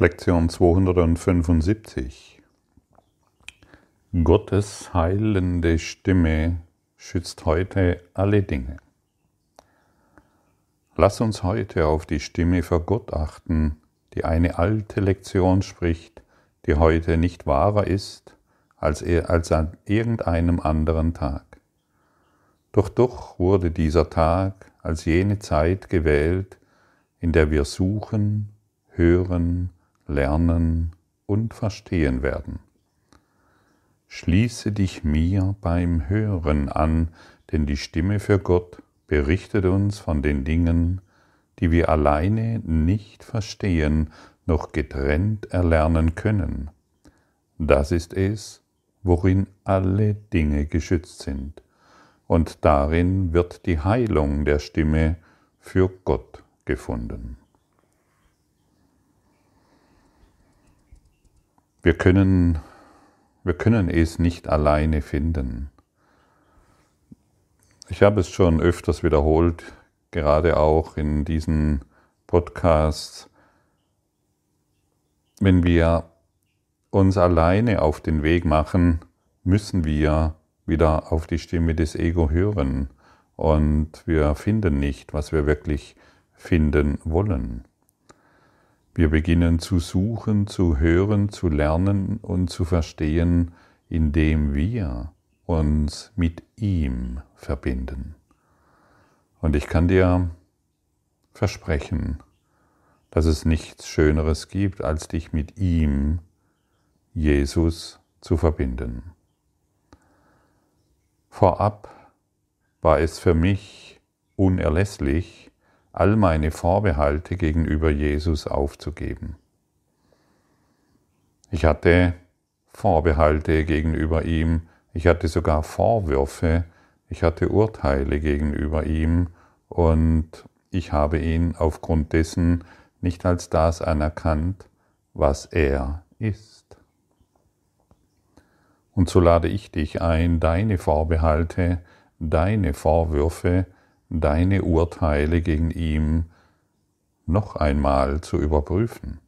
Lektion 275. Gottes heilende Stimme schützt heute alle Dinge. Lass uns heute auf die Stimme für Gott achten, die eine alte Lektion spricht, die heute nicht wahrer ist als, er, als an irgendeinem anderen Tag. Doch doch wurde dieser Tag als jene Zeit gewählt, in der wir suchen, hören, lernen und verstehen werden. Schließe dich mir beim Hören an, denn die Stimme für Gott berichtet uns von den Dingen, die wir alleine nicht verstehen, noch getrennt erlernen können. Das ist es, worin alle Dinge geschützt sind, und darin wird die Heilung der Stimme für Gott gefunden. Wir können, wir können es nicht alleine finden. Ich habe es schon öfters wiederholt, gerade auch in diesen Podcasts. Wenn wir uns alleine auf den Weg machen, müssen wir wieder auf die Stimme des Ego hören und wir finden nicht, was wir wirklich finden wollen. Wir beginnen zu suchen, zu hören, zu lernen und zu verstehen, indem wir uns mit ihm verbinden. Und ich kann dir versprechen, dass es nichts Schöneres gibt, als dich mit ihm, Jesus, zu verbinden. Vorab war es für mich unerlässlich, all meine Vorbehalte gegenüber Jesus aufzugeben. Ich hatte Vorbehalte gegenüber ihm, ich hatte sogar Vorwürfe, ich hatte Urteile gegenüber ihm und ich habe ihn aufgrund dessen nicht als das anerkannt, was er ist. Und so lade ich dich ein, deine Vorbehalte, deine Vorwürfe, deine Urteile gegen ihm noch einmal zu überprüfen.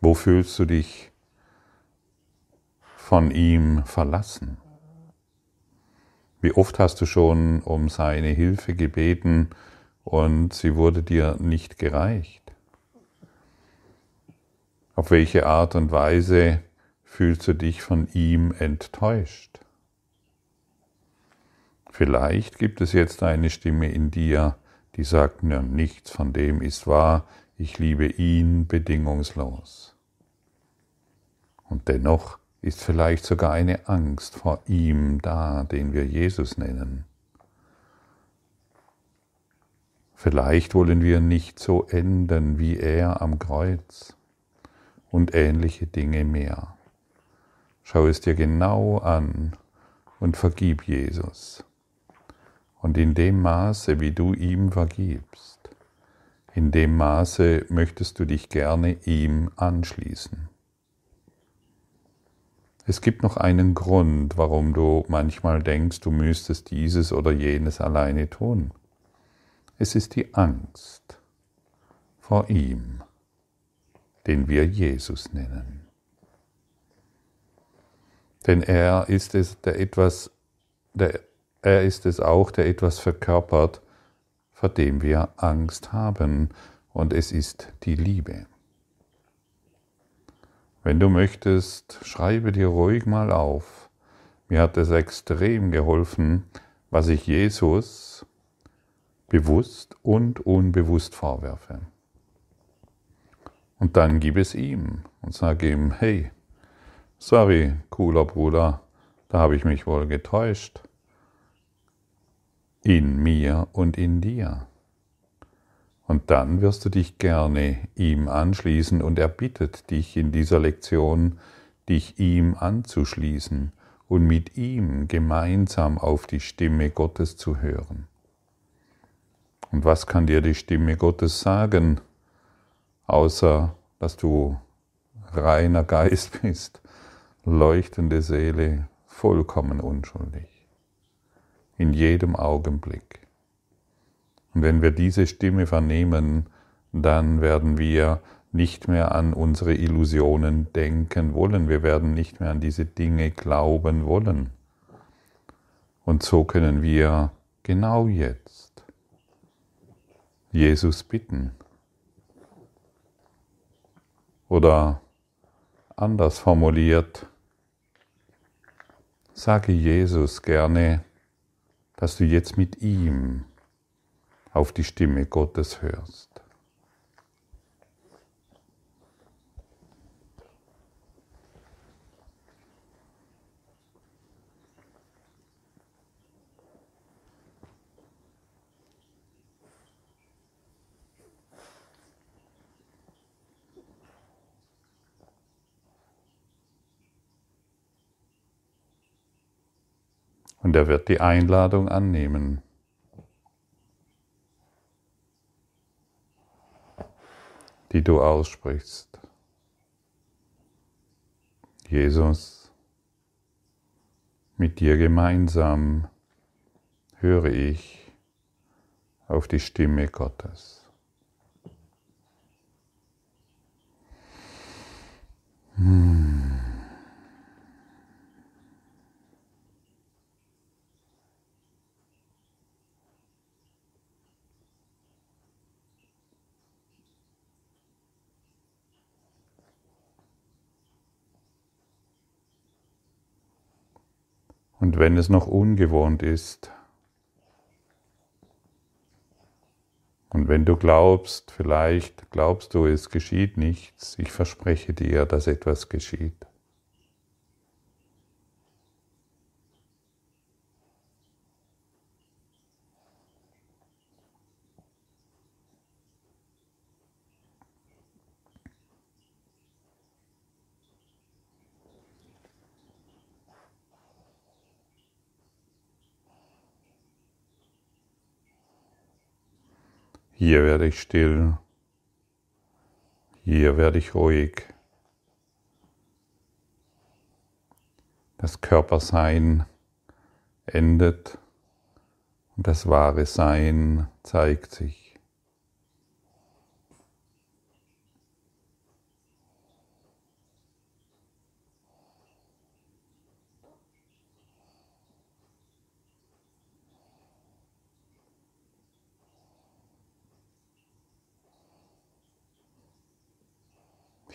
Wo fühlst du dich von ihm verlassen? Wie oft hast du schon um seine Hilfe gebeten und sie wurde dir nicht gereicht? Auf welche Art und Weise fühlst du dich von ihm enttäuscht? Vielleicht gibt es jetzt eine Stimme in dir, die sagt, ja, nichts von dem ist wahr, ich liebe ihn bedingungslos. Und dennoch ist vielleicht sogar eine Angst vor ihm da, den wir Jesus nennen. Vielleicht wollen wir nicht so enden wie er am Kreuz und ähnliche Dinge mehr. Schau es dir genau an und vergib Jesus. Und in dem Maße, wie du ihm vergibst, in dem Maße möchtest du dich gerne ihm anschließen. Es gibt noch einen Grund, warum du manchmal denkst, du müsstest dieses oder jenes alleine tun. Es ist die Angst vor ihm, den wir Jesus nennen. Denn er ist es, der etwas, der er ist es auch, der etwas verkörpert, vor dem wir Angst haben, und es ist die Liebe. Wenn du möchtest, schreibe dir ruhig mal auf. Mir hat es extrem geholfen, was ich Jesus bewusst und unbewusst vorwerfe. Und dann gib es ihm und sage ihm, hey, sorry, cooler Bruder, da habe ich mich wohl getäuscht in mir und in dir. Und dann wirst du dich gerne ihm anschließen und er bittet dich in dieser Lektion, dich ihm anzuschließen und mit ihm gemeinsam auf die Stimme Gottes zu hören. Und was kann dir die Stimme Gottes sagen, außer dass du reiner Geist bist, leuchtende Seele, vollkommen unschuldig in jedem Augenblick. Und wenn wir diese Stimme vernehmen, dann werden wir nicht mehr an unsere Illusionen denken wollen. Wir werden nicht mehr an diese Dinge glauben wollen. Und so können wir genau jetzt Jesus bitten. Oder anders formuliert, sage Jesus gerne, dass du jetzt mit ihm auf die Stimme Gottes hörst. Und er wird die Einladung annehmen. die du aussprichst. Jesus, mit dir gemeinsam höre ich auf die Stimme Gottes. Und wenn es noch ungewohnt ist, und wenn du glaubst, vielleicht glaubst du, es geschieht nichts, ich verspreche dir, dass etwas geschieht. Hier werde ich still. Hier werde ich ruhig. Das Körpersein endet und das wahre Sein zeigt sich.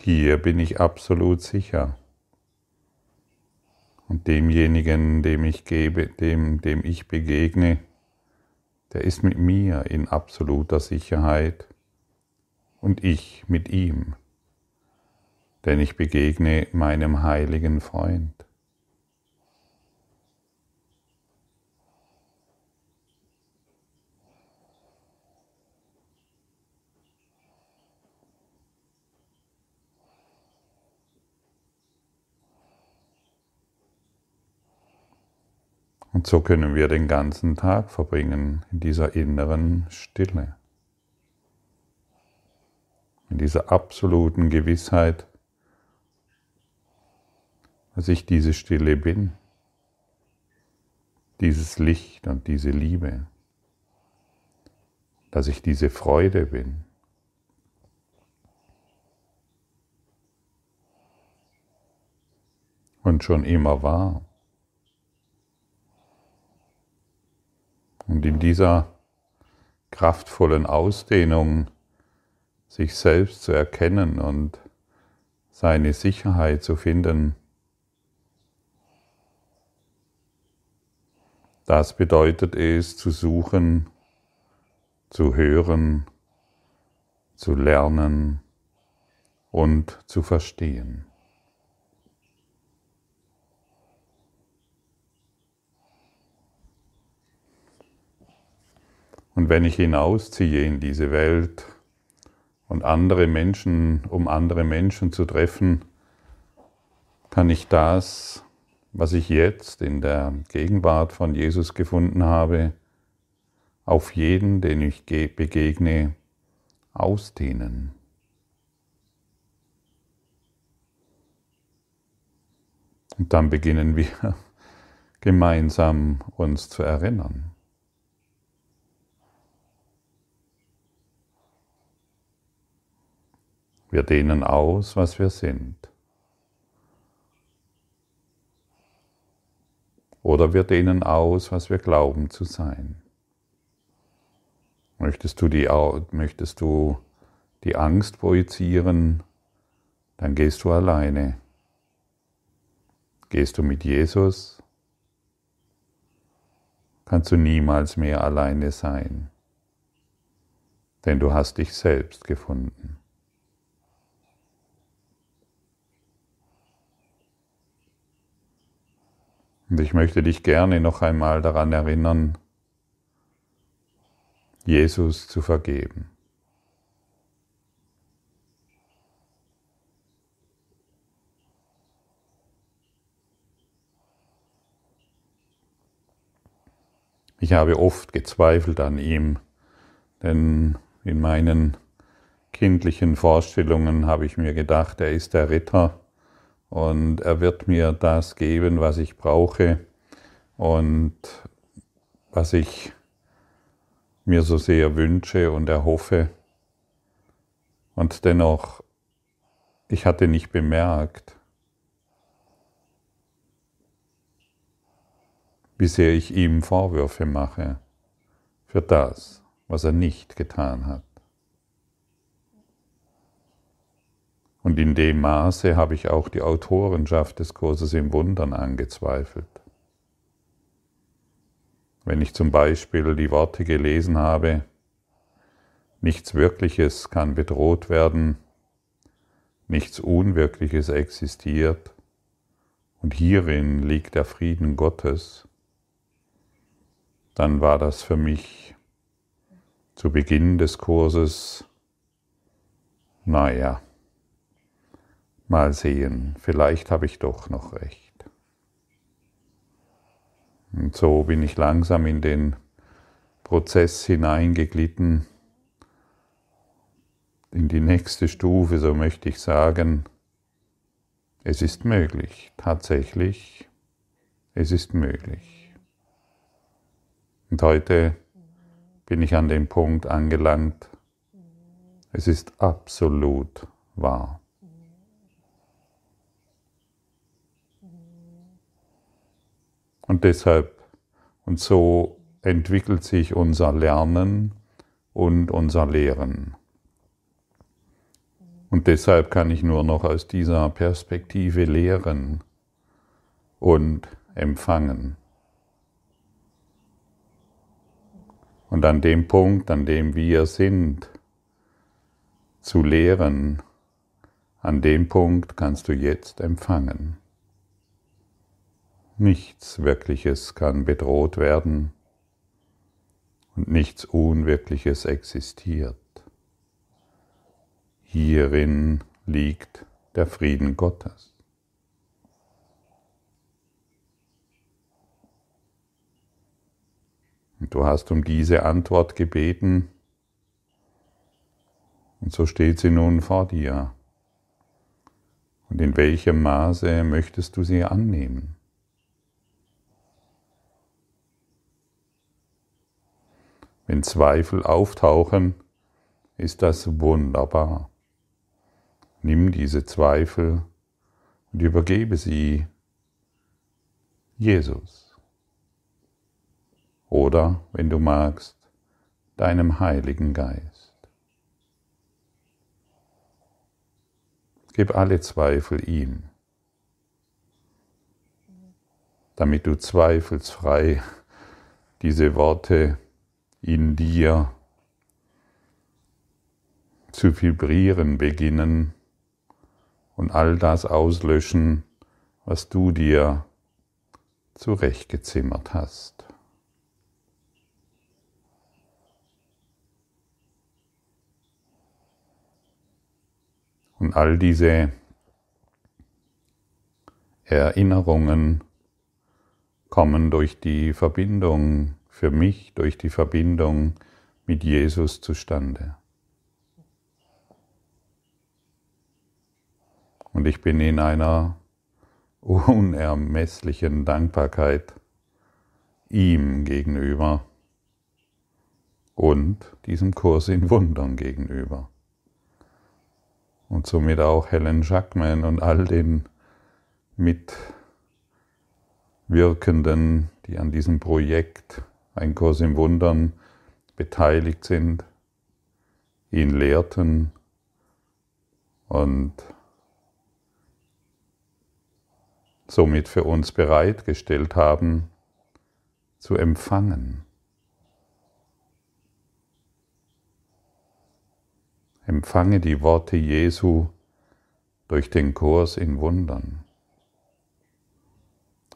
Hier bin ich absolut sicher. Und demjenigen, dem ich gebe, dem, dem ich begegne, der ist mit mir in absoluter Sicherheit und ich mit ihm, denn ich begegne meinem heiligen Freund. Und so können wir den ganzen Tag verbringen in dieser inneren Stille, in dieser absoluten Gewissheit, dass ich diese Stille bin, dieses Licht und diese Liebe, dass ich diese Freude bin. Und schon immer war. Und in dieser kraftvollen Ausdehnung sich selbst zu erkennen und seine Sicherheit zu finden, das bedeutet es zu suchen, zu hören, zu lernen und zu verstehen. Und wenn ich hinausziehe in diese Welt und andere Menschen, um andere Menschen zu treffen, kann ich das, was ich jetzt in der Gegenwart von Jesus gefunden habe, auf jeden, den ich begegne, ausdehnen. Und dann beginnen wir gemeinsam uns zu erinnern. Wir dehnen aus, was wir sind. Oder wir dehnen aus, was wir glauben zu sein. Möchtest du die, möchtest du die Angst projizieren, dann gehst du alleine. Gehst du mit Jesus, kannst du niemals mehr alleine sein, denn du hast dich selbst gefunden. Und ich möchte dich gerne noch einmal daran erinnern, Jesus zu vergeben. Ich habe oft gezweifelt an ihm, denn in meinen kindlichen Vorstellungen habe ich mir gedacht, er ist der Ritter und er wird mir das geben, was ich brauche und was ich mir so sehr wünsche und erhoffe. Und dennoch, ich hatte nicht bemerkt, wie sehr ich ihm Vorwürfe mache für das, was er nicht getan hat. Und in dem Maße habe ich auch die Autorenschaft des Kurses im Wundern angezweifelt. Wenn ich zum Beispiel die Worte gelesen habe, nichts Wirkliches kann bedroht werden, nichts Unwirkliches existiert und hierin liegt der Frieden Gottes, dann war das für mich zu Beginn des Kurses, naja, mal sehen, vielleicht habe ich doch noch recht. Und so bin ich langsam in den Prozess hineingeglitten, in die nächste Stufe, so möchte ich sagen. Es ist möglich, tatsächlich, es ist möglich. Und heute bin ich an dem Punkt angelangt, es ist absolut wahr. Und deshalb, und so entwickelt sich unser Lernen und unser Lehren. Und deshalb kann ich nur noch aus dieser Perspektive lehren und empfangen. Und an dem Punkt, an dem wir sind, zu lehren, an dem Punkt kannst du jetzt empfangen. Nichts Wirkliches kann bedroht werden und nichts Unwirkliches existiert. Hierin liegt der Frieden Gottes. Und du hast um diese Antwort gebeten und so steht sie nun vor dir. Und in welchem Maße möchtest du sie annehmen? Wenn Zweifel auftauchen, ist das wunderbar. Nimm diese Zweifel und übergebe sie Jesus. Oder, wenn du magst, deinem Heiligen Geist. Gib alle Zweifel ihm, damit du zweifelsfrei diese Worte in dir zu vibrieren beginnen und all das auslöschen, was du dir zurechtgezimmert hast. Und all diese Erinnerungen kommen durch die Verbindung für mich durch die Verbindung mit Jesus zustande. Und ich bin in einer unermesslichen Dankbarkeit ihm gegenüber und diesem Kurs in Wundern gegenüber. Und somit auch Helen Jackman und all den Mitwirkenden, die an diesem Projekt Ein Kurs im Wundern beteiligt sind, ihn lehrten und somit für uns bereitgestellt haben, zu empfangen. Empfange die Worte Jesu durch den Kurs in Wundern.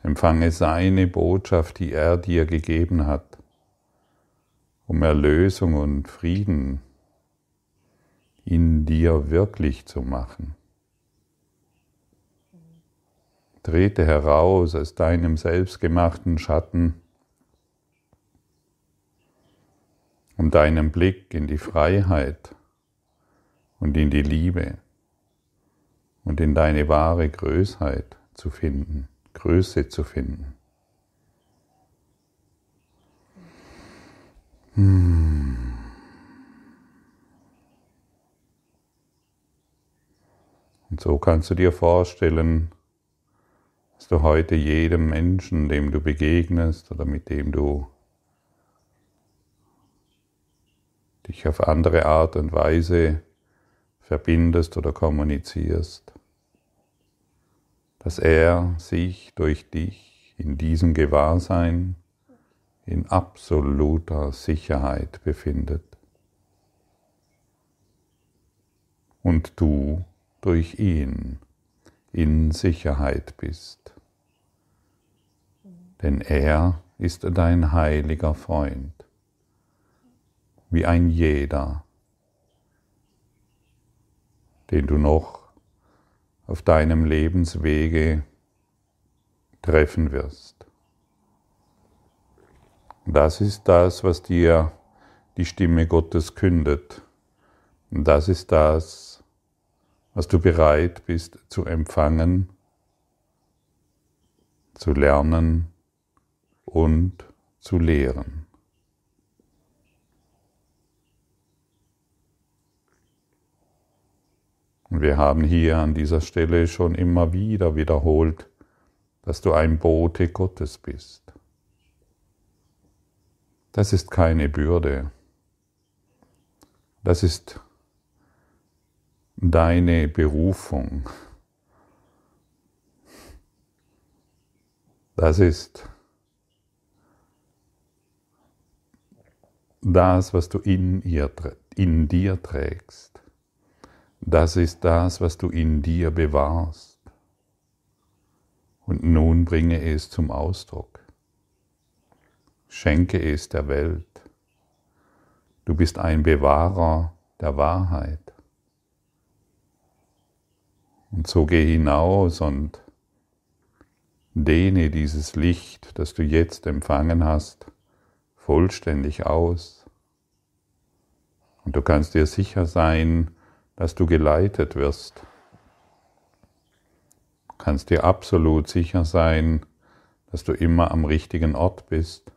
Empfange seine Botschaft, die er dir gegeben hat, um Erlösung und Frieden in dir wirklich zu machen. Trete heraus aus deinem selbstgemachten Schatten, um deinen Blick in die Freiheit und in die Liebe und in deine wahre Größheit zu finden, Größe zu finden. Hm. Und so kannst du dir vorstellen, dass du heute jedem Menschen, dem du begegnest oder mit dem du dich auf andere Art und Weise verbindest oder kommunizierst, dass er sich durch dich in diesem Gewahrsein in absoluter Sicherheit befindet und du durch ihn in Sicherheit bist. Denn er ist dein heiliger Freund, wie ein jeder, den du noch auf deinem Lebenswege treffen wirst. Das ist das, was dir die Stimme Gottes kündet. Das ist das, was du bereit bist zu empfangen, zu lernen und zu lehren. Und wir haben hier an dieser Stelle schon immer wieder wiederholt, dass du ein Bote Gottes bist. Das ist keine Bürde. Das ist deine Berufung. Das ist das, was du in, ihr, in dir trägst. Das ist das, was du in dir bewahrst. Und nun bringe es zum Ausdruck. Schenke es der Welt. Du bist ein Bewahrer der Wahrheit. Und so geh hinaus und dehne dieses Licht, das du jetzt empfangen hast, vollständig aus. Und du kannst dir sicher sein, dass du geleitet wirst. Du kannst dir absolut sicher sein, dass du immer am richtigen Ort bist,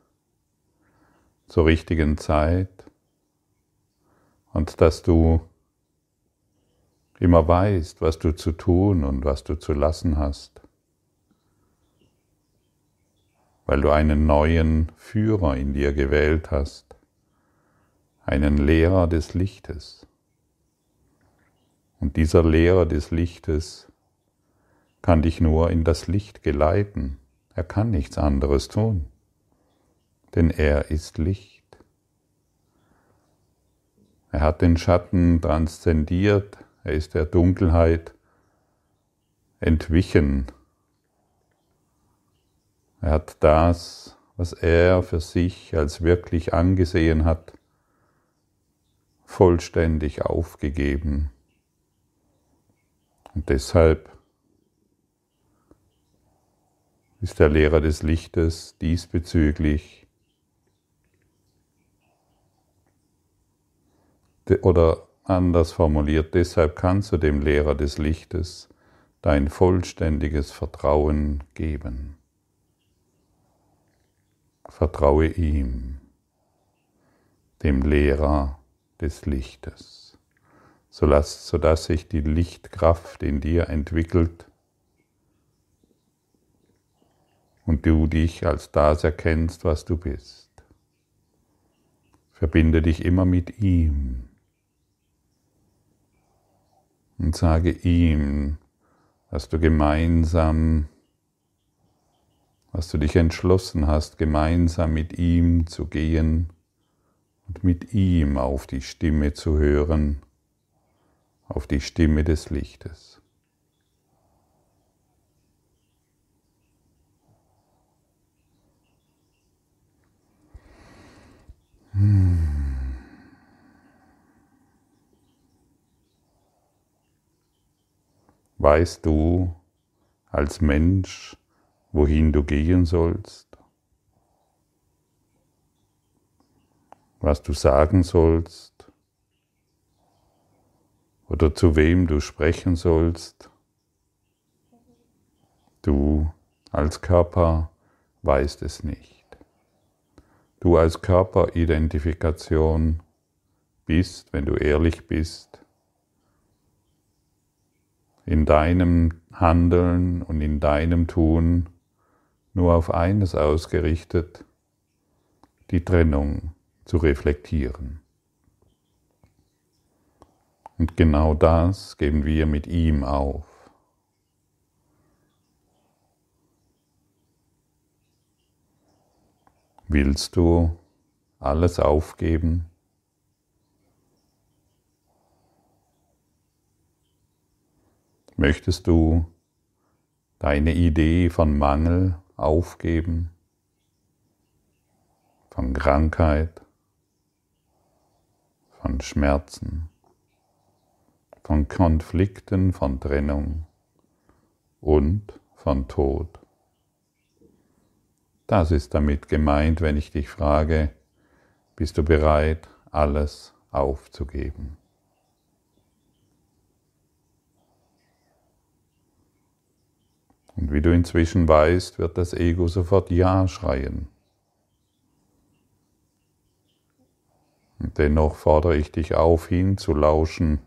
zur richtigen Zeit und dass du immer weißt, was du zu tun und was du zu lassen hast, weil du einen neuen Führer in dir gewählt hast, einen Lehrer des Lichtes. Und dieser Lehrer des Lichtes kann dich nur in das Licht geleiten. Er kann nichts anderes tun, denn er ist Licht. Er hat den Schatten transzendiert, er ist der Dunkelheit entwichen. Er hat das, was er für sich als wirklich angesehen hat, vollständig aufgegeben. Und deshalb ist der Lehrer des Lichtes diesbezüglich oder anders formuliert, deshalb kannst du dem Lehrer des Lichtes dein vollständiges Vertrauen geben. Vertraue ihm, dem Lehrer des Lichtes. Sodass sich die Lichtkraft in dir entwickelt und du dich als das erkennst, was du bist. Verbinde dich immer mit ihm und sage ihm, dass du gemeinsam, dass du dich entschlossen hast, gemeinsam mit ihm zu gehen und mit ihm auf die Stimme zu hören, auf die Stimme des Lichtes. Weißt du als Mensch, wohin du gehen sollst? Was du sagen sollst? Oder zu wem du sprechen sollst? Du als Körper weißt es nicht du als Körperidentifikation bist, wenn du ehrlich bist, in deinem Handeln und in deinem Tun nur auf eines ausgerichtet, die Trennung zu reflektieren. Und genau das geben wir mit ihm auf. Willst du alles aufgeben? Möchtest du deine Idee von Mangel aufgeben, von Krankheit, von Schmerzen, von Konflikten, von Trennung und von Tod? Das ist damit gemeint, wenn ich dich frage, bist du bereit, alles aufzugeben? Und wie du inzwischen weißt, wird das Ego sofort Ja schreien. Und dennoch fordere ich dich auf, hinzulauschen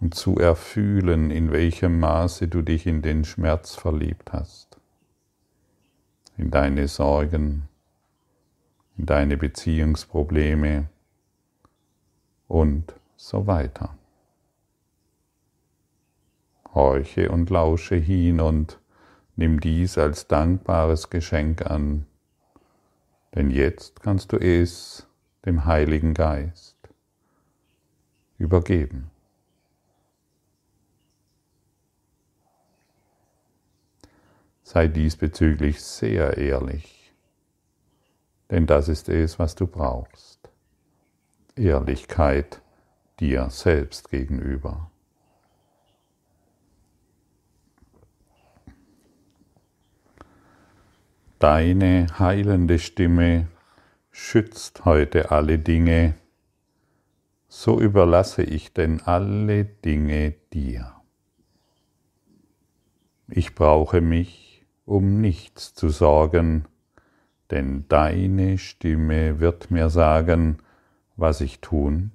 und zu erfühlen, in welchem Maße du dich in den Schmerz verliebt hast in deine Sorgen, in deine Beziehungsprobleme und so weiter. Horche und lausche hin und nimm dies als dankbares Geschenk an, denn jetzt kannst du es dem Heiligen Geist übergeben. Sei diesbezüglich sehr ehrlich, denn das ist es, was du brauchst. Ehrlichkeit dir selbst gegenüber. Deine heilende Stimme schützt heute alle Dinge, so überlasse ich denn alle Dinge dir. Ich brauche mich um nichts zu sorgen, denn deine Stimme wird mir sagen, was ich tun,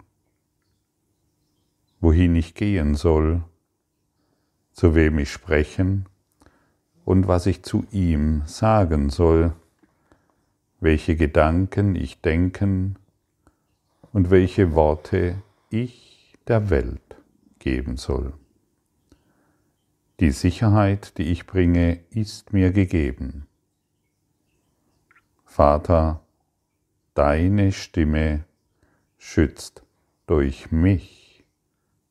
wohin ich gehen soll, zu wem ich sprechen und was ich zu ihm sagen soll, welche Gedanken ich denken und welche Worte ich der Welt geben soll. Die Sicherheit, die ich bringe, ist mir gegeben. Vater, deine Stimme schützt durch mich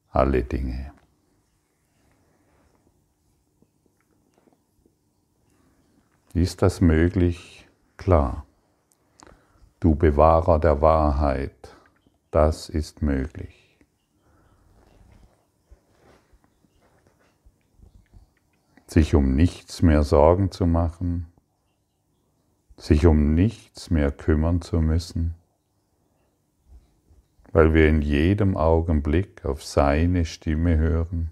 alle Dinge. Ist das möglich? Klar. Du Bewahrer der Wahrheit, das ist möglich. Sich um nichts mehr Sorgen zu machen, sich um nichts mehr kümmern zu müssen, weil wir in jedem Augenblick auf seine Stimme hören.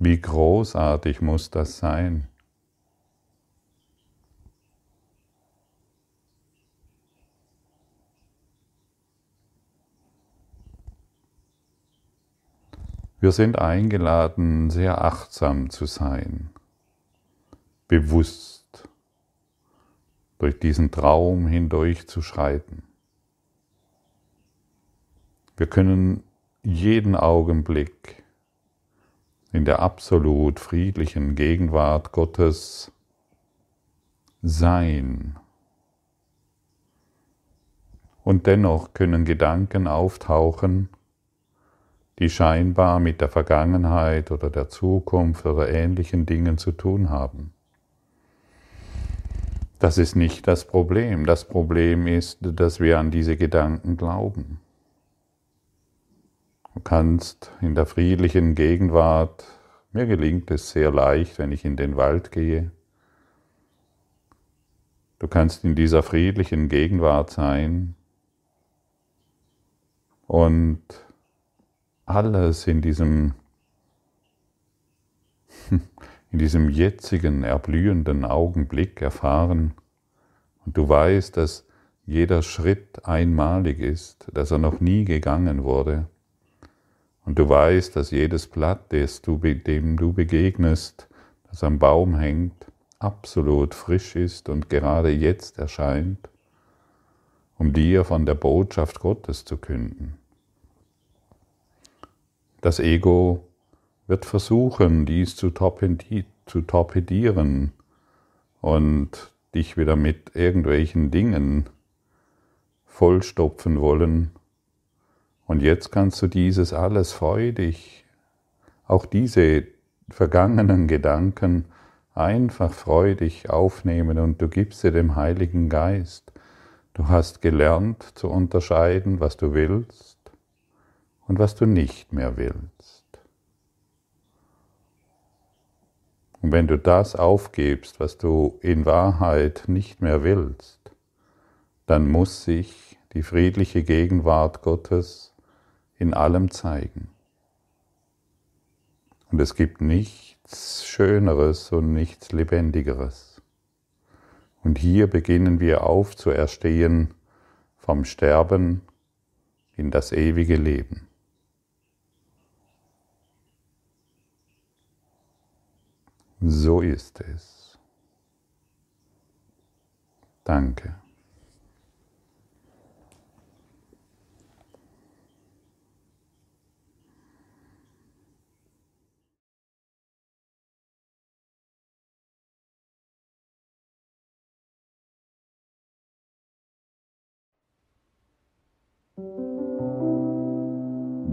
Wie großartig muss das sein? Wir sind eingeladen, sehr achtsam zu sein, bewusst durch diesen Traum hindurch zu schreiten. Wir können jeden Augenblick in der absolut friedlichen Gegenwart Gottes sein. Und dennoch können Gedanken auftauchen, die scheinbar mit der Vergangenheit oder der Zukunft oder ähnlichen Dingen zu tun haben. Das ist nicht das Problem. Das Problem ist, dass wir an diese Gedanken glauben. Du kannst in der friedlichen Gegenwart, mir gelingt es sehr leicht, wenn ich in den Wald gehe, du kannst in dieser friedlichen Gegenwart sein und alles in diesem, in diesem jetzigen, erblühenden Augenblick erfahren. Und du weißt, dass jeder Schritt einmalig ist, dass er noch nie gegangen wurde. Und du weißt, dass jedes Blatt, dem du begegnest, das am Baum hängt, absolut frisch ist und gerade jetzt erscheint, um dir von der Botschaft Gottes zu künden. Das Ego wird versuchen, dies zu torpedieren und dich wieder mit irgendwelchen Dingen vollstopfen wollen. Und jetzt kannst du dieses alles freudig, auch diese vergangenen Gedanken einfach freudig aufnehmen und du gibst sie dem Heiligen Geist. Du hast gelernt zu unterscheiden, was du willst und was du nicht mehr willst. Und wenn du das aufgibst, was du in Wahrheit nicht mehr willst, dann muss sich die friedliche Gegenwart Gottes in allem zeigen. Und es gibt nichts Schöneres und nichts Lebendigeres. Und hier beginnen wir aufzuerstehen vom Sterben in das ewige Leben. So ist es. Danke.